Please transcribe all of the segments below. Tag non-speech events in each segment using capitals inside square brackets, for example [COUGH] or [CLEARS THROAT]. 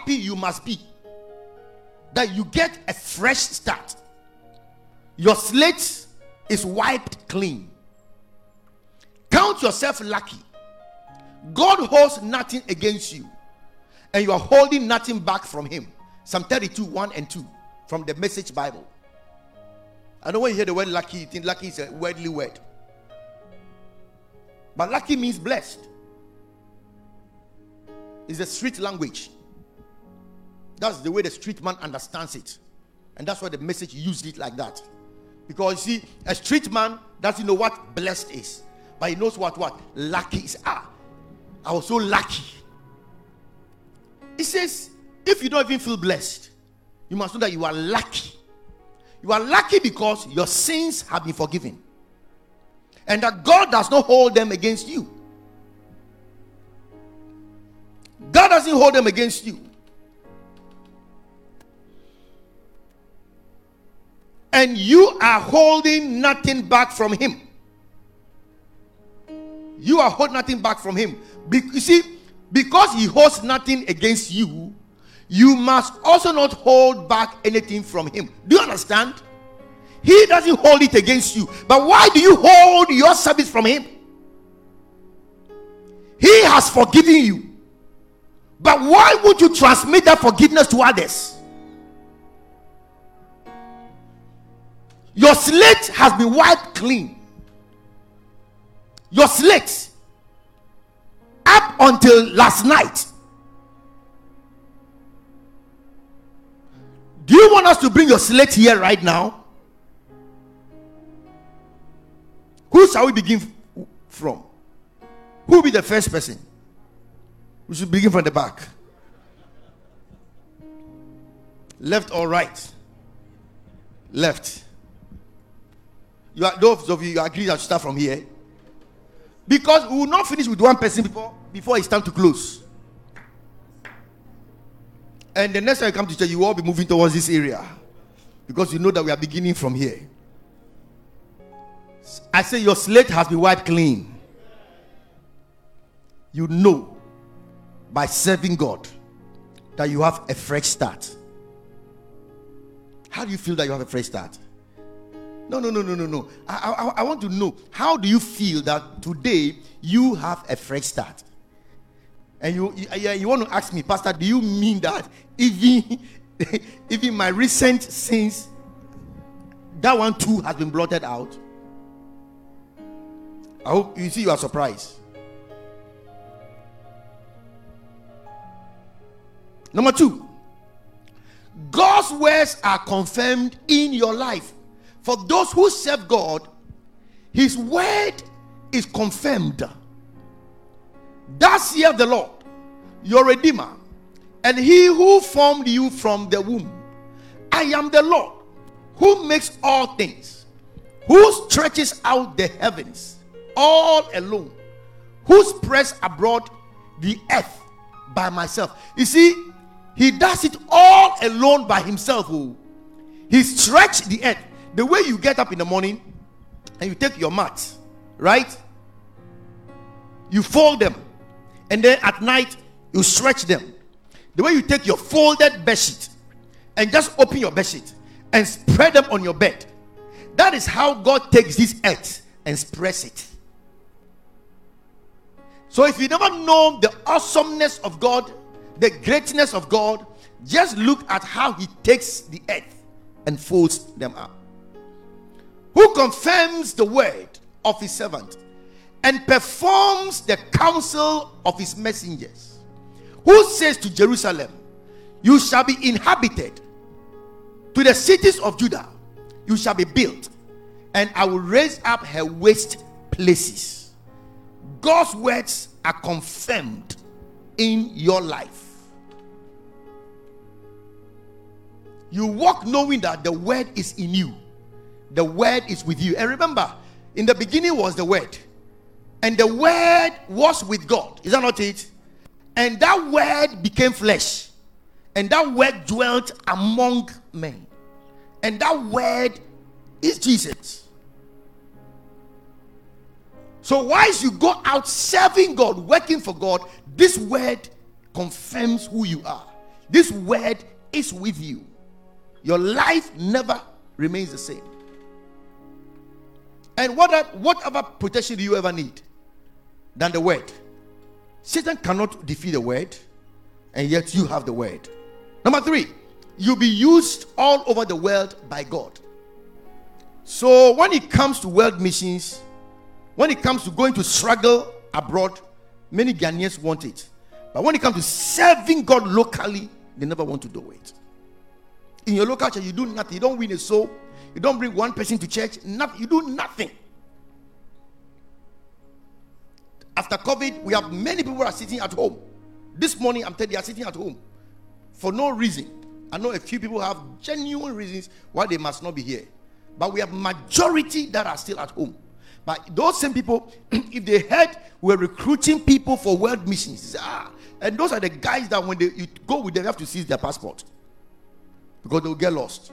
happy you must be that you get a fresh start. Your slate is wiped clean. Count yourself lucky. God holds nothing against you, and you are holding nothing back from Him. Psalm 32 1 and 2 from the Message Bible. I know when you hear the word lucky, you think lucky is a worldly word. But lucky means blessed. It's a street language. That's the way the street man understands it. And that's why the message used it like that. Because you see, a street man doesn't know what blessed is, but he knows what what lucky is. Ah, I was so lucky. He says, if you don't even feel blessed, you must know that you are lucky. You are lucky because your sins have been forgiven. And that God does not hold them against you. God doesn't hold them against you. And you are holding nothing back from Him. You are holding nothing back from Him. Be- you see, because He holds nothing against you, you must also not hold back anything from Him. Do you understand? He doesn't hold it against you. But why do you hold your service from Him? He has forgiven you. But why would you transmit that forgiveness to others? Your slate has been wiped clean. Your slate, up until last night. Do you want us to bring your slate here right now? Who shall we begin from? Who will be the first person? We should begin from the back. Left or right? Left. You are those of you, you agree that you start from here. Because we will not finish with one person before before it's time to close. And the next time you come to church, you will all be moving towards this area. Because you know that we are beginning from here. I say your slate has been wiped clean. You know by serving God that you have a fresh start. How do you feel that you have a fresh start? No, no, no, no, no, no. I, I, I want to know how do you feel that today you have a fresh start? And you, you, you want to ask me, Pastor, do you mean that even, [LAUGHS] even my recent sins, that one too has been blotted out? I hope you see you are surprised. Number two, God's words are confirmed in your life. For those who serve God, His word is confirmed. Thus saith the Lord, your Redeemer, and He who formed you from the womb. I am the Lord who makes all things, who stretches out the heavens all alone, who spreads abroad the earth by myself. You see, He does it all alone by Himself. Oh. He stretched the earth the way you get up in the morning and you take your mat, right? You fold them, and then at night you stretch them. The way you take your folded bed sheet and just open your bed sheet and spread them on your bed. That is how God takes this earth and spreads it. So if you never know the awesomeness of God, the greatness of God, just look at how He takes the earth and folds them up who confirms the word of his servant and performs the counsel of his messengers, who says to Jerusalem, You shall be inhabited, to the cities of Judah, you shall be built, and I will raise up her waste places. God's words are confirmed in your life. You walk knowing that the word is in you the word is with you. And remember, in the beginning was the word, and the word was with God. Is that not it? And that word became flesh, and that word dwelt among men. And that word is Jesus. So, once you go out serving God, working for God, this word confirms who you are. this word is with you. Your life never remains the same. And what whatever protection do you ever need than the word? Satan cannot defeat the word, and yet you have the word. Number three, you'll be used all over the world by God. So when it comes to world missions, when it comes to going to struggle abroad, many Ghanaians want it. But when it comes to serving God locally, they never want to do it. In your local church, you do nothing. You don't win a soul. You don't bring one person to church. You do nothing. After COVID, we have many people are sitting at home. This morning, I'm telling you, they are sitting at home for no reason. I know a few people have genuine reasons why they must not be here, but we have majority that are still at home. But those same people, [CLEARS THROAT] if they heard we're recruiting people for world missions, ah, and those are the guys that when they you go with them, you have to seize their passport because they'll get lost.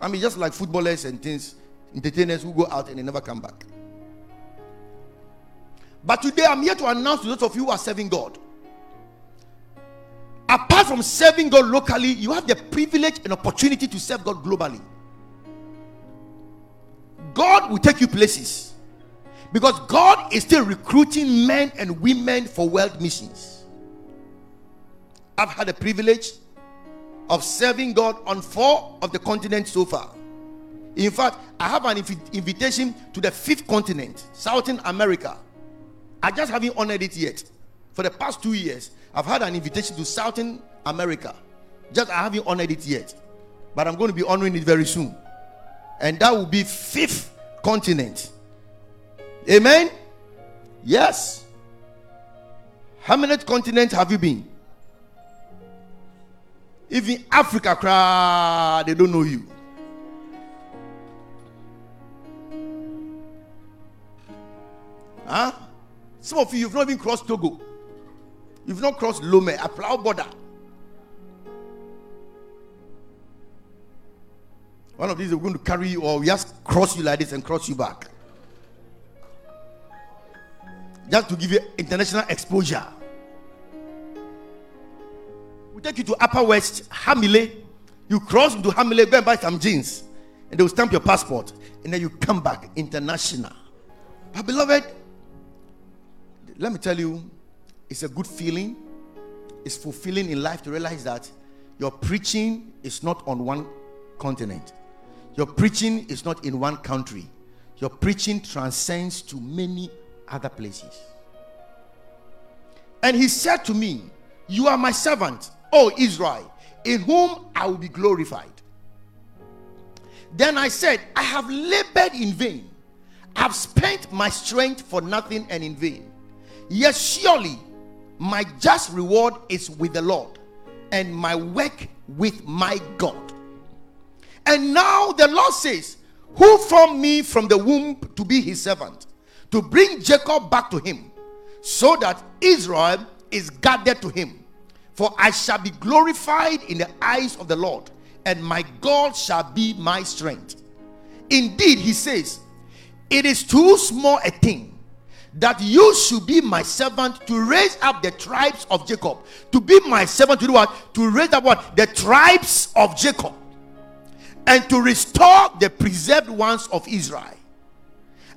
I mean, just like footballers and things, entertainers who go out and they never come back. But today I'm here to announce to those of you who are serving God. Apart from serving God locally, you have the privilege and opportunity to serve God globally. God will take you places because God is still recruiting men and women for world missions. I've had the privilege of serving God on four of the continents so far. In fact, I have an inv- invitation to the fifth continent, Southern America. I just haven't honored it yet. For the past two years, I've had an invitation to Southern America. Just I haven't honored it yet. But I'm going to be honoring it very soon. And that will be fifth continent. Amen. Yes. How many continents have you been? Even Africa, cry, they don't know you. Huh? Some of you, you've not even crossed Togo. You've not crossed Lome, Aflao border. One of these, we're going to carry you or we just cross you like this and cross you back. Just to give you international exposure. We take you to Upper West, Hamile. You cross into Hamile, go and buy some jeans, and they will stamp your passport, and then you come back international. But beloved, let me tell you, it's a good feeling. It's fulfilling in life to realize that your preaching is not on one continent. Your preaching is not in one country. Your preaching transcends to many other places. And he said to me, You are my servant, O Israel, in whom I will be glorified. Then I said, I have labored in vain. I have spent my strength for nothing and in vain. Yes, surely my just reward is with the Lord, and my work with my God. And now the Lord says, Who formed me from the womb to be his servant, to bring Jacob back to him, so that Israel is gathered to him. For I shall be glorified in the eyes of the Lord, and my God shall be my strength. Indeed, he says, It is too small a thing that you should be my servant to raise up the tribes of Jacob. To be my servant to do what? To raise up what? The tribes of Jacob. And to restore the preserved ones of Israel.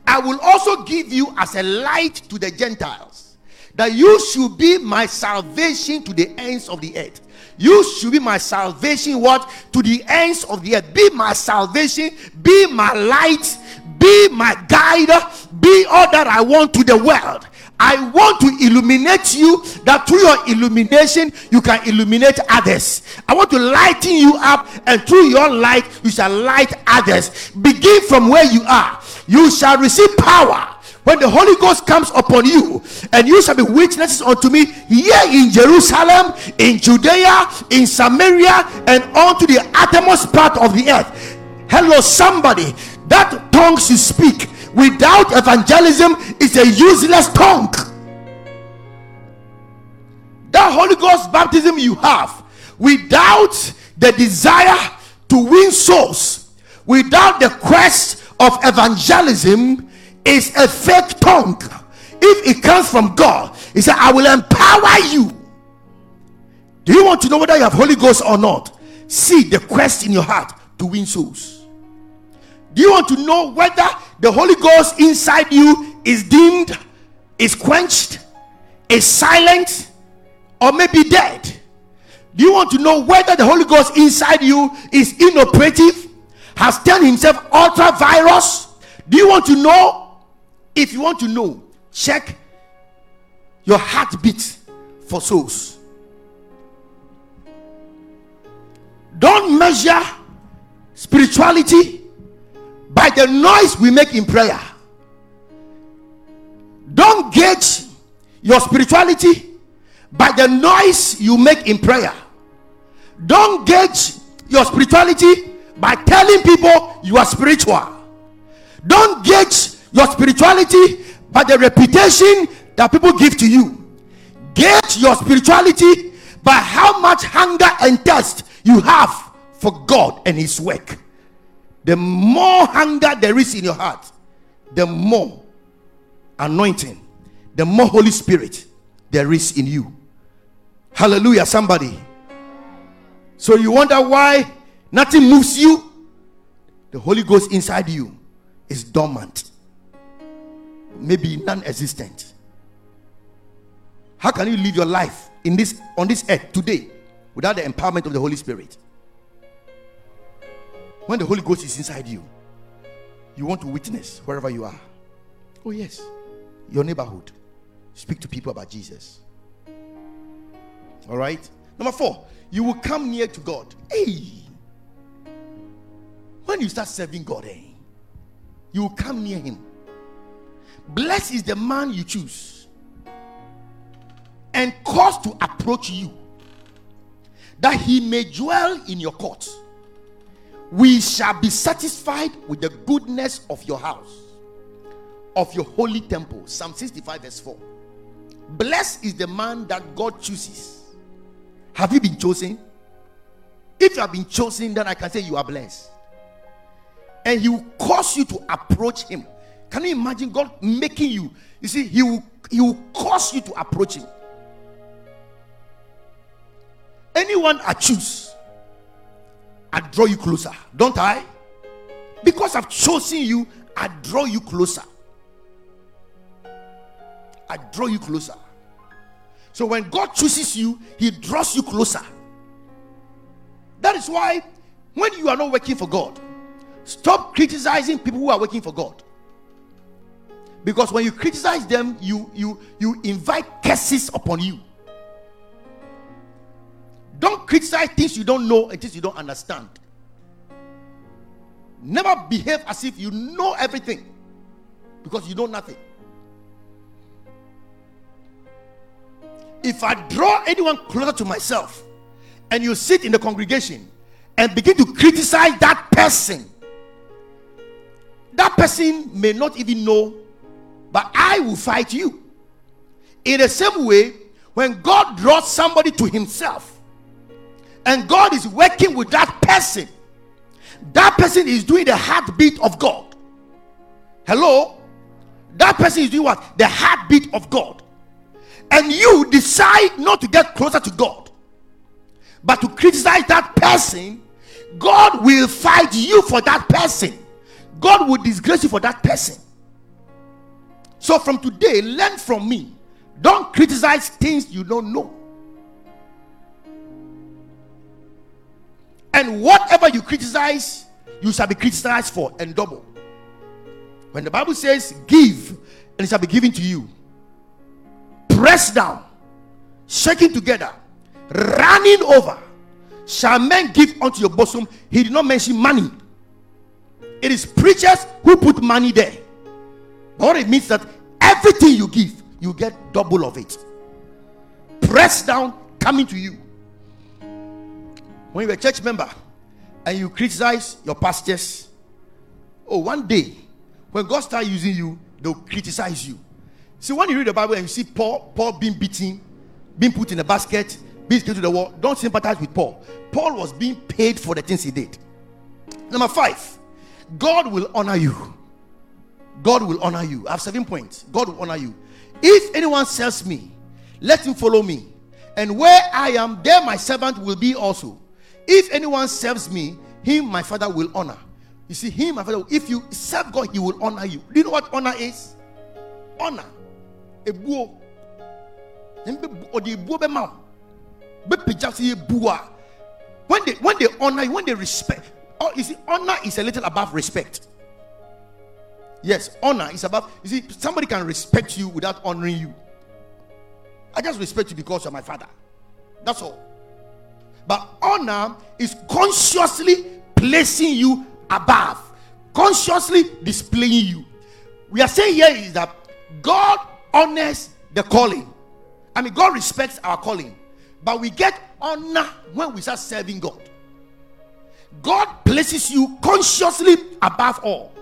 I will also give you as a light to the Gentiles, that you should be my salvation to the ends of the earth. You should be my salvation, what? To the ends of the earth. Be my salvation, be my light, be my guide, be all that I want to the world. I want to illuminate you that through your illumination you can illuminate others. I want to lighten you up, and through your light you shall light others. Begin from where you are. You shall receive power when the Holy Ghost comes upon you, and you shall be witnesses unto me here in Jerusalem, in Judea, in Samaria, and unto the uttermost part of the earth. Hello, somebody. That tongues you speak without evangelism is a useless tongue. That Holy Ghost baptism you have without the desire to win souls, without the quest of evangelism, is a fake tongue. If it comes from God, He said, I will empower you. Do you want to know whether you have Holy Ghost or not? See the quest in your heart to win souls. Do you want to know whether the Holy Ghost inside you is dimmed, is quenched, is silent, or maybe dead? Do you want to know whether the Holy Ghost inside you is inoperative, has turned himself ultra vires? Do you want to know? If you want to know, check your heartbeat for souls. Don't measure spirituality by the noise we make in prayer. Don't gauge your spirituality by the noise you make in prayer. Don't gauge your spirituality by telling people you are spiritual. Don't gauge your spirituality by the reputation that people give to you. Gauge your spirituality by how much hunger and thirst you have for God and His work. The more hunger there is in your heart, the more anointing, the more Holy Spirit there is in you. Hallelujah, somebody. So you wonder why nothing moves you? The Holy Ghost inside you is dormant, maybe non existent. How can you live your life in this on this earth today without the empowerment of the Holy Spirit? When the Holy Ghost is inside you, you want to witness wherever you are. Oh, yes, your neighborhood. Speak to people about Jesus. All right. Number four, you will come near to God. Hey, when you start serving God, hey, eh, you will come near Him. Blessed is the man you choose and cause to approach you that he may dwell in your court. We shall be satisfied with the goodness of your house, of your holy temple. Psalm 65, verse 4. Blessed is the man that God chooses. Have you been chosen? If you have been chosen, then I can say you are blessed. And he will cause you to approach him. Can you imagine God making you? You see, he will, he will cause you to approach him. Anyone I choose, I draw you closer, don't I? Because I've chosen you, I draw you closer. I draw you closer. So when God chooses you, He draws you closer. That is why when you are not working for God, stop criticizing people who are working for God. Because when you criticize them, you you you invite curses upon you. Don't criticize things you don't know and things you don't understand. Never behave as if you know everything because you know nothing. If I draw anyone closer to myself and you sit in the congregation and begin to criticize that person, that person may not even know, but I will fight you. In the same way, when God draws somebody to himself, and God is working with that person, that person is doing the heartbeat of God. Hello? That person is doing what? The heartbeat of God. And you decide not to get closer to God, but to criticize that person, God will fight you for that person. God will disgrace you for that person. So from today, learn from me. Don't criticize things you don't know. And whatever you criticize, you shall be criticized for and double. When the Bible says, Give, and it shall be given to you, pressed down, shaking together, running over, shall men give unto your bosom. He did not mention money. It is preachers who put money there. What it means that everything you give, you get double of it. Pressed down, coming to you when you're a church member and you criticize your pastors, oh, one day when God starts using you, they'll criticize you. See, when you read the Bible and you see Paul, Paul being beaten, being put in a basket, being taken to the wall, don't sympathize with Paul. Paul was being paid for the things he did. Number five, God will honor you. God will honor you. I have seven points. God will honor you. If anyone sells me, let him follow me. And where I am, there my servant will be also. If anyone serves me, him my father will honor. You see, him my father, if you serve God, he will honor you. Do you know what honor is? Honor. A buo. When they when they honor you, when they respect, oh, you see, honor is a little above respect. Yes, honor is above. You see, somebody can respect you without honoring you. I just respect you because you're my father. That's all. But honor is consciously placing you above, consciously displaying you. We are saying here is that God honors the calling. I mean, God respects our calling, but we get honor when we start serving God. God places you consciously above all.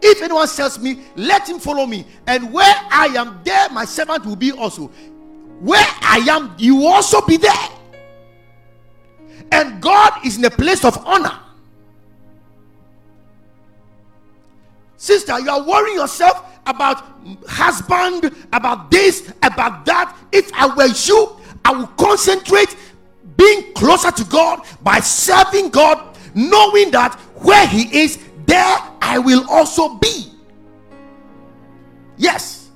If anyone tells me, let him follow me, and where I am, there my servant will be also. Where I am, you will also be there. And God is in a place of honor. Sister, you are worrying yourself about husband, about this, about that. If I were you, I would concentrate being closer to God by serving God, knowing that where He is, there I will also be. Yes.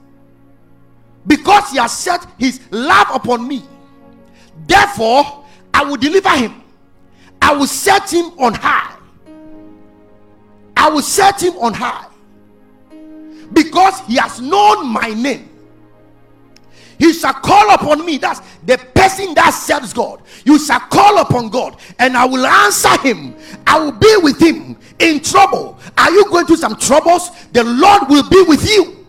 Because He has set His love upon me, therefore I will deliver Him, I will set Him on high. I will set Him on high because He has known my name he shall call upon me. That's the person that serves God. You shall call upon God, and I will answer him. I will be with him in trouble. Are you going through some troubles? The Lord will be with you.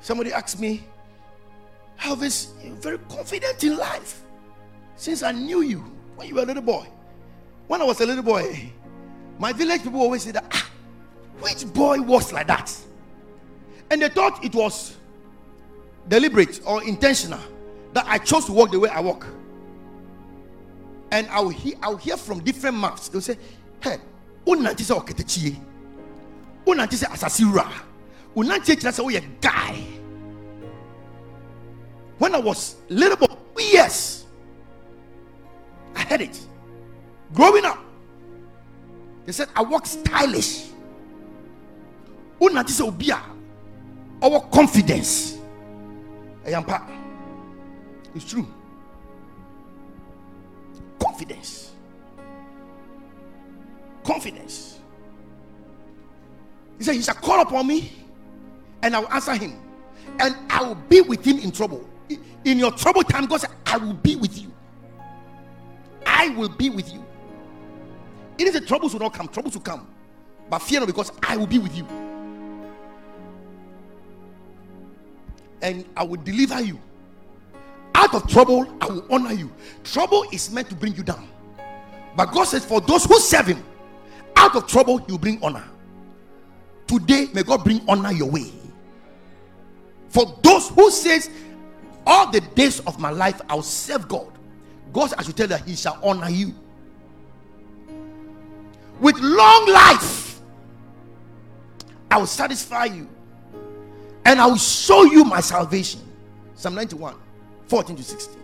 Somebody asked me, Elvis, you're very confident in life since I knew you when you were a little boy. When I was a little boy, my village people always say that. Ah, which boy walks like that? And they thought it was deliberate or intentional that I chose to walk the way I walk. And I'll hear, I'll hear from different mouths. They'll say, Hey, unanti se oketechie. Unanti se asasira. Unanti se oh, a guy. When I was little boy, yes, I had it. Growing up, they said I walk stylish wonate sɛ obi a ɔwɔ confidence. Ɛyɛ mpa it's true. Confidence. Confidence. He said he shall call upon me and i will answer him and i will be with him in trouble. In your trouble time god said i will be with you. I will be with you. It is the troubles will not come. Troubles will come. But fear not because i will be with you and I will deliver you. Out of trouble, I will honor you. Trouble is meant to bring you down. But God says, for those who serve Him, out of trouble, will bring honor. Today, may God bring honor your way. For those who says, all the days of my life, I'll serve God. God, I should tell that He shall honor you with long life. I will satisfy you and I will show you my salvation. Psalm 91 14 to 16.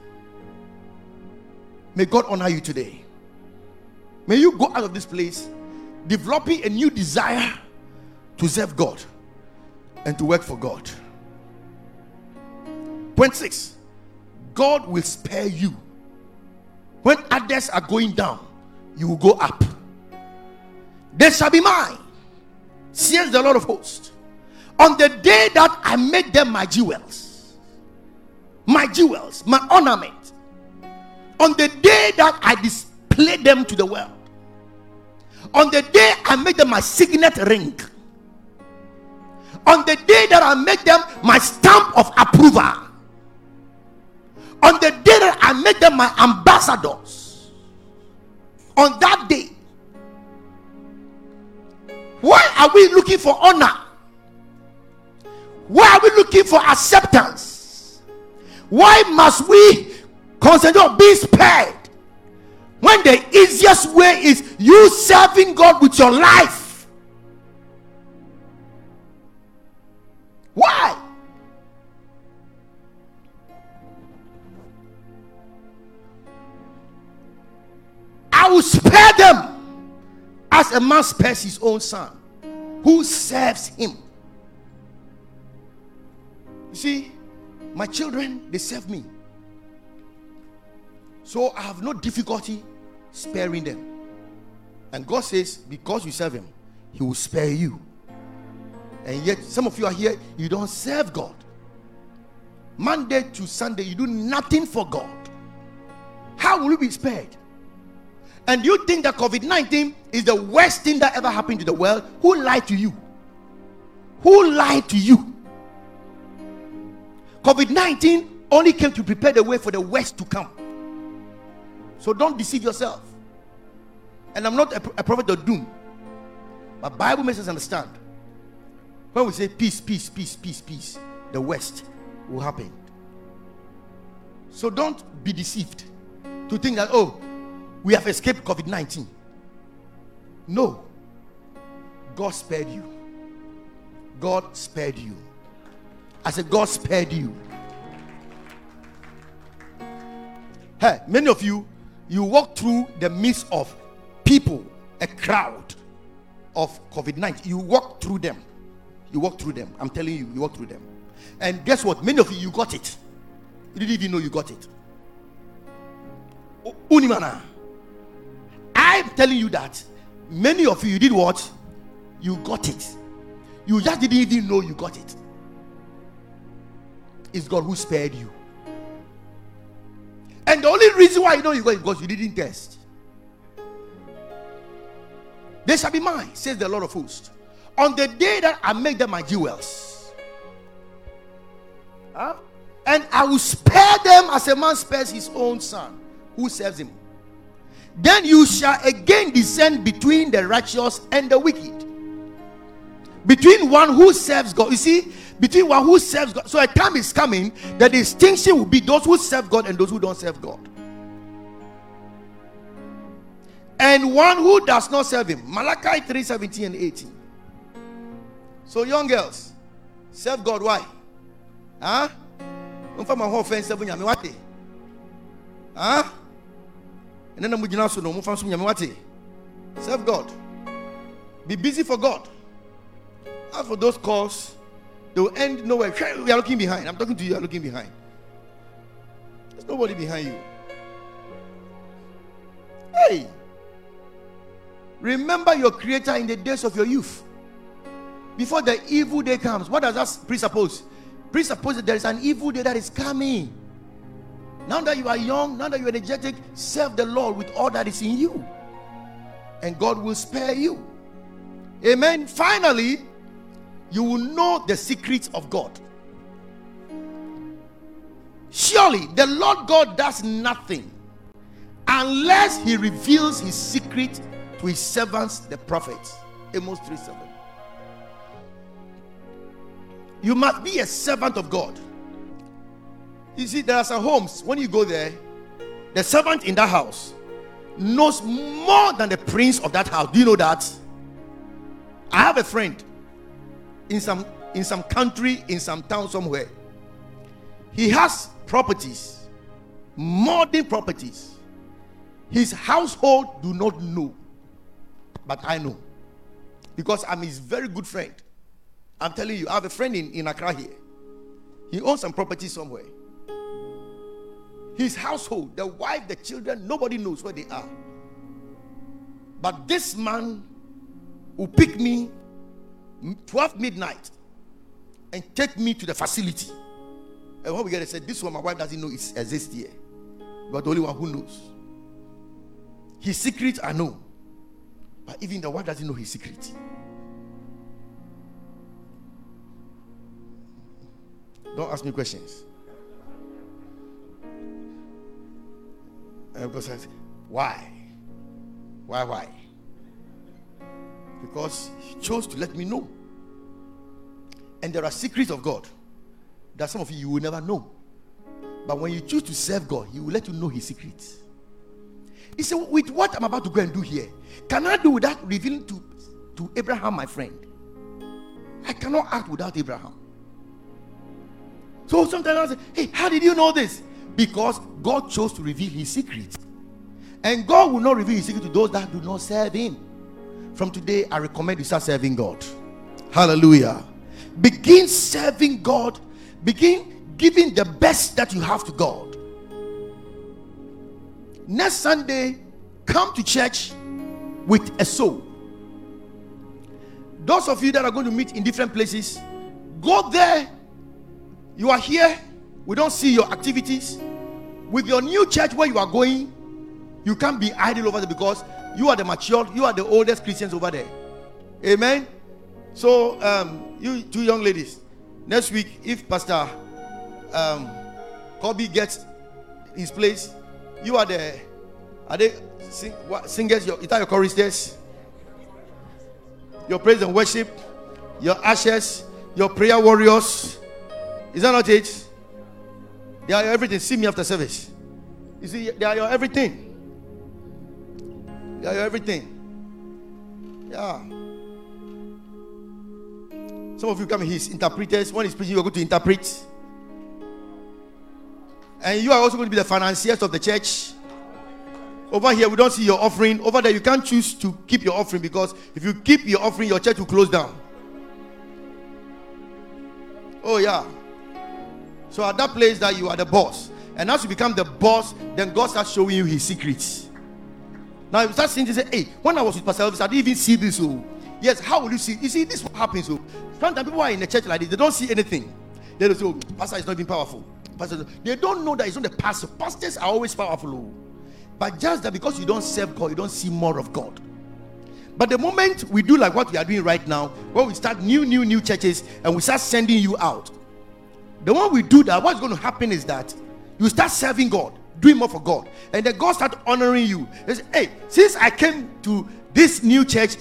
May God honor you today. May you go out of this place developing a new desire to serve God and to work for God. Point six God will spare you. When others are going down, you will go up. They shall be mine, says the Lord of hosts on the day that I made them my jewels, my jewels, my ornament, on the day that I displayed them to the world, on the day I made them my signet ring, on the day that I made them my stamp of approval, on the day that I made them my ambassadors, on that day, why are we looking for honor? Why are we looking for acceptance? Why must we concentrate on being spared when the easiest way is you serving God with your life? Why? I will spare them as a man spares his own son who serves him. See, my children, they serve me. So I have no difficulty sparing them. And God says, because you serve him, he will spare you. And yet, some of you are here, you don't serve God. Monday to Sunday, you do nothing for God. How will you be spared? And you think that COVID 19 is the worst thing that ever happened to the world? Who lied to you? Who lied to you? COVID 19 only came to prepare the way for the worst to come. So don't deceive yourself. And I'm not a, a prophet of doom. But Bible makes us understand. When we say peace, peace, peace, peace, peace, the worst will happen. So don't be deceived to think that, oh, we have escaped COVID 19. No. God spared you. God spared you. I said, God spared you. Hey, many of you, you walk through the midst of people, a crowd of COVID 19. You walk through them. You walk through them. I'm telling you, you walk through them. And guess what? Many of you, you got it. You didn't even know you got it. Unimana. I'm telling you that many of you, you did what? You got it. You just didn't even know you got it. It's God who spared you. And the only reason why you know you got it because you didn't test. They shall be mine, says the Lord of hosts. On the day that I make them my jewels. Huh? And I will spare them as a man spares his own son who serves him. Then you shall again descend between the righteous and the wicked. Between one who serves God. You see, between one who serves God. So a time is coming, the distinction will be those who serve God and those who don't serve God. And one who does not serve him. Malachi 3 17 and 18. So, young girls, serve God. Why? Huh? Huh? And then I'm so no Serve God. Be busy for God. As for those calls, they will end nowhere. We are looking behind. I'm talking to you, you are looking behind. There's nobody behind you. Hey, remember your creator in the days of your youth. Before the evil day comes, what does that presuppose? Presuppose that there is an evil day that is coming. Now that you are young, now that you are energetic, serve the Lord with all that is in you. And God will spare you. Amen. Finally, you will know the secrets of God. Surely the Lord God does nothing unless he reveals his secret to his servants, the prophets. Amos 3 7. You must be a servant of God. You see, there are some homes, when you go there, the servant in that house knows more than the prince of that house. Do you know that? I have a friend in some in some country, in some town somewhere. He has properties, modern properties. His household do not know, but I know because I'm his very good friend. I'm telling you, I have a friend in, in Accra here. He owns some property somewhere. His household, the wife, the children, nobody knows where they are. But this man will pick me 12 midnight and take me to the facility. And when we get there, said, This one my wife doesn't know it exists here. But the only one who knows. His secret I know. But even the wife doesn't know his secret. Don't ask me questions. And because I said, why? Why, why? Because he chose to let me know. And there are secrets of God that some of you, you will never know. But when you choose to serve God, He will let you know His secrets. He said, With what I'm about to go and do here, can I do without revealing to, to Abraham, my friend? I cannot act without Abraham. So sometimes I say, hey, how did you know this? Because God chose to reveal his secrets. And God will not reveal his secret to those that do not serve him. From today, I recommend you start serving God. Hallelujah. Begin serving God. Begin giving the best that you have to God. Next Sunday, come to church with a soul. Those of you that are going to meet in different places, go there. You are here. We don't see your activities. With your new church where you are going, you can't be idle over there because you are the mature, you are the oldest Christians over there. Amen. So, um, you two young ladies, next week, if Pastor um, Kobe gets his place, you are the are they sing, what, singers? Your, is that your choristers? Your praise and worship, your ashes, your prayer warriors. Is that not it? They are everything. See me after service. You see, they are your everything. They are everything. Yeah. Some of you come here, interpreters. When he's preaching, you're going to interpret. And you are also going to be the financiers of the church. Over here, we don't see your offering. Over there, you can't choose to keep your offering because if you keep your offering, your church will close down. Oh, yeah. So at that place that you are the boss. And as you become the boss, then God starts showing you his secrets. Now you start saying, say, hey, when I was with Pastor Elvis, I didn't even see this. Oh, yes, how will you see? You see, this is what happens. Oh. sometimes people are in the church like this, they don't see anything. They don't say, oh, Pastor is not even powerful. Pastor, they don't know that it's not the pastor. Pastors are always powerful. Oh. But just that because you don't serve God, you don't see more of God. But the moment we do like what we are doing right now, when we start new, new, new churches and we start sending you out, the moment we do that, what's going to happen is that you start serving God, doing more for God, and then God start honoring you. Say, hey, since I came to this new church,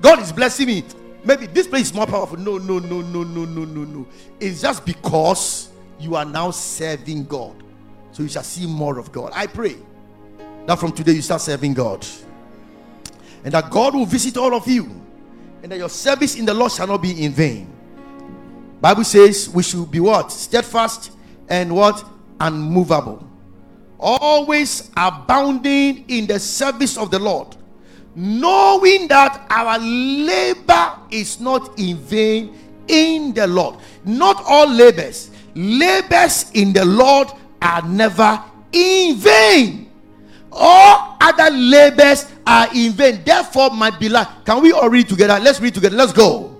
God is blessing me. Maybe this place is more powerful. No, no, no, no, no, no, no, no. It's just because you are now serving God. So you shall see more of God. I pray that from today you start serving God. And that God will visit all of you. And that your service in the Lord shall not be in vain. Bible says we should be what? Steadfast and what? Unmovable. Always abounding in the service of the Lord. Knowing that our labor is not in vain in the Lord. Not all labors. Labors in the Lord are never in vain all other labors are in vain. Therefore, my beloved, can we all read together? Let's read together. Let's go.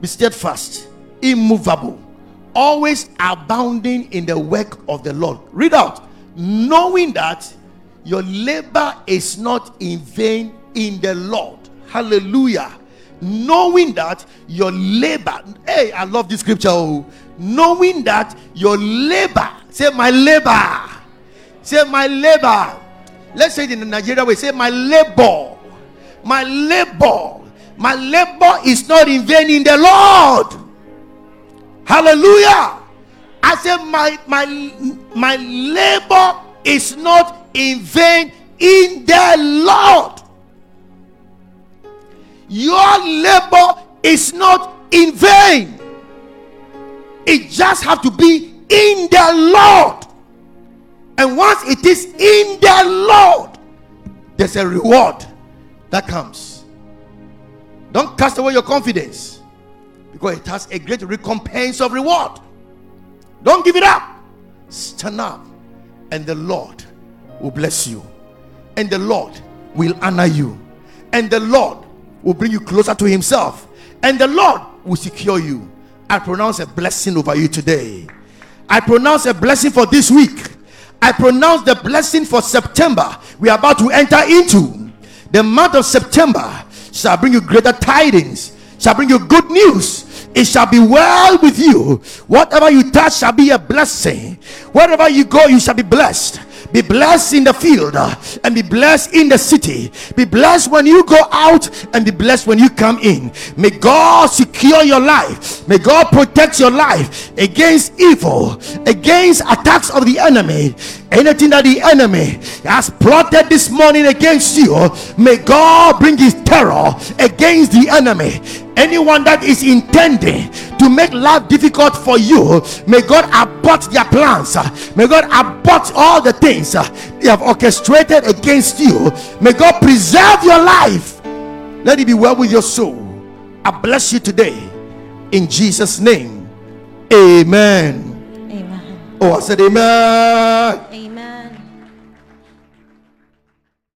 Be steadfast, immovable, always abounding in the work of the Lord. Read out, knowing that your labor is not in vain in the Lord. Hallelujah. Knowing that your labor, hey, I love this scripture. Oh, knowing that your labor Say, my labor. Say, my labor. Let's say it in the Nigeria way. Say, my labor. My labor. My labor is not in vain in the Lord. Hallelujah. I said, my my my labor is not in vain in the Lord. Your labor is not in vain. It just have to be in the Lord. And once it is in the Lord, there's a reward that comes. Don't cast away your confidence because it has a great recompense of reward. Don't give it up. Stand up, and the Lord will bless you, and the Lord will honor you, and the Lord will bring you closer to Himself, and the Lord will secure you. I pronounce a blessing over you today. I pronounce a blessing for this week. I pronounce the blessing for September. We are about to enter into the month of September. Shall bring you greater tidings, shall bring you good news. It shall be well with you. Whatever you touch shall be a blessing. Wherever you go, you shall be blessed. Be blessed in the field uh, and be blessed in the city. Be blessed when you go out and be blessed when you come in. May God secure your life May God protect your life against evil, against attacks of the enemy. Anything that the enemy has plotted this morning against you, may God bring his terror against the enemy. Anyone that is intending to make life difficult for you, may God abort their plans. May God abort all the things they have orchestrated against you. May God preserve your life. Let it be well with your soul. I bless you today in Jesus' name. Amen. Amen. Oh, I said, Amen. Amen.